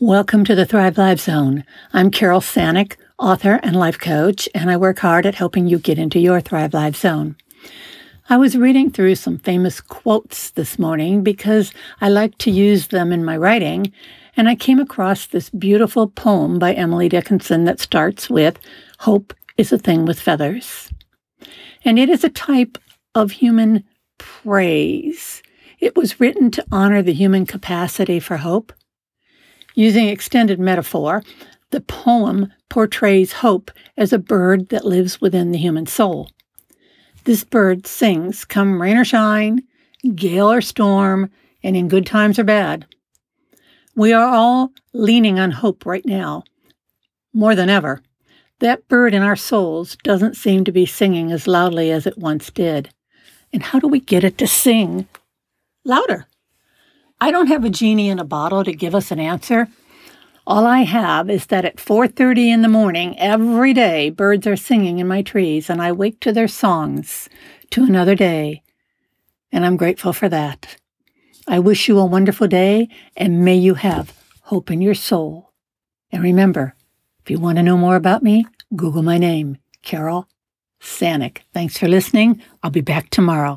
Welcome to the Thrive Life Zone. I'm Carol Sanick, author and life coach, and I work hard at helping you get into your Thrive Life Zone. I was reading through some famous quotes this morning because I like to use them in my writing, and I came across this beautiful poem by Emily Dickinson that starts with Hope is a thing with feathers. And it is a type of human praise. It was written to honor the human capacity for hope Using extended metaphor, the poem portrays hope as a bird that lives within the human soul. This bird sings come rain or shine, gale or storm, and in good times or bad. We are all leaning on hope right now, more than ever. That bird in our souls doesn't seem to be singing as loudly as it once did. And how do we get it to sing louder? I don't have a genie in a bottle to give us an answer. All I have is that at 4:30 in the morning every day birds are singing in my trees and I wake to their songs to another day. And I'm grateful for that. I wish you a wonderful day and may you have hope in your soul. And remember, if you want to know more about me, Google my name, Carol Sanick. Thanks for listening. I'll be back tomorrow.